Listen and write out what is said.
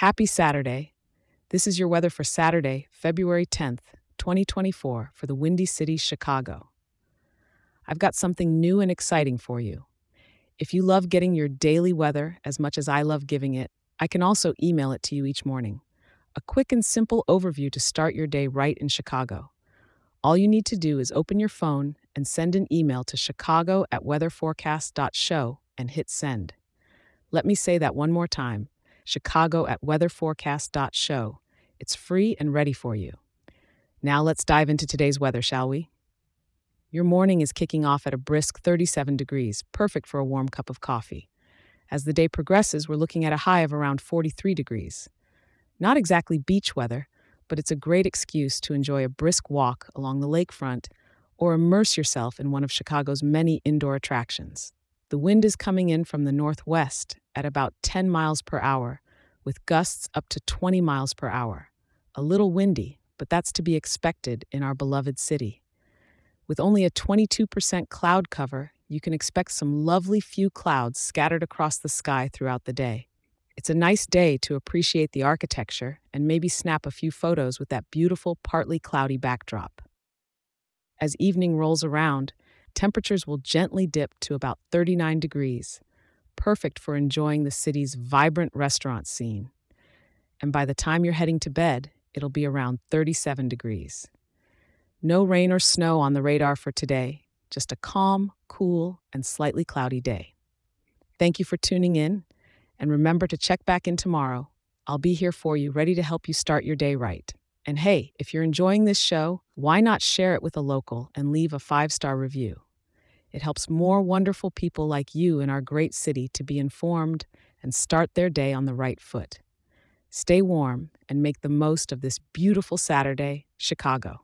Happy Saturday. This is your weather for Saturday, February 10th, 2024, for the Windy City, Chicago. I've got something new and exciting for you. If you love getting your daily weather as much as I love giving it, I can also email it to you each morning. A quick and simple overview to start your day right in Chicago. All you need to do is open your phone and send an email to chicago at weatherforecast.show and hit send. Let me say that one more time chicago at weatherforecast.show. It's free and ready for you. Now let's dive into today's weather, shall we? Your morning is kicking off at a brisk 37 degrees, perfect for a warm cup of coffee. As the day progresses, we're looking at a high of around 43 degrees. Not exactly beach weather, but it's a great excuse to enjoy a brisk walk along the lakefront or immerse yourself in one of Chicago's many indoor attractions. The wind is coming in from the northwest at about 10 miles per hour, with gusts up to 20 miles per hour. A little windy, but that's to be expected in our beloved city. With only a 22% cloud cover, you can expect some lovely few clouds scattered across the sky throughout the day. It's a nice day to appreciate the architecture and maybe snap a few photos with that beautiful, partly cloudy backdrop. As evening rolls around, temperatures will gently dip to about 39 degrees, perfect for enjoying the city's vibrant restaurant scene. And by the time you're heading to bed, it'll be around 37 degrees. No rain or snow on the radar for today, just a calm, cool, and slightly cloudy day. Thank you for tuning in and remember to check back in tomorrow. I'll be here for you, ready to help you start your day right. And hey, if you're enjoying this show, why not share it with a local and leave a five star review? It helps more wonderful people like you in our great city to be informed and start their day on the right foot. Stay warm and make the most of this beautiful Saturday, Chicago.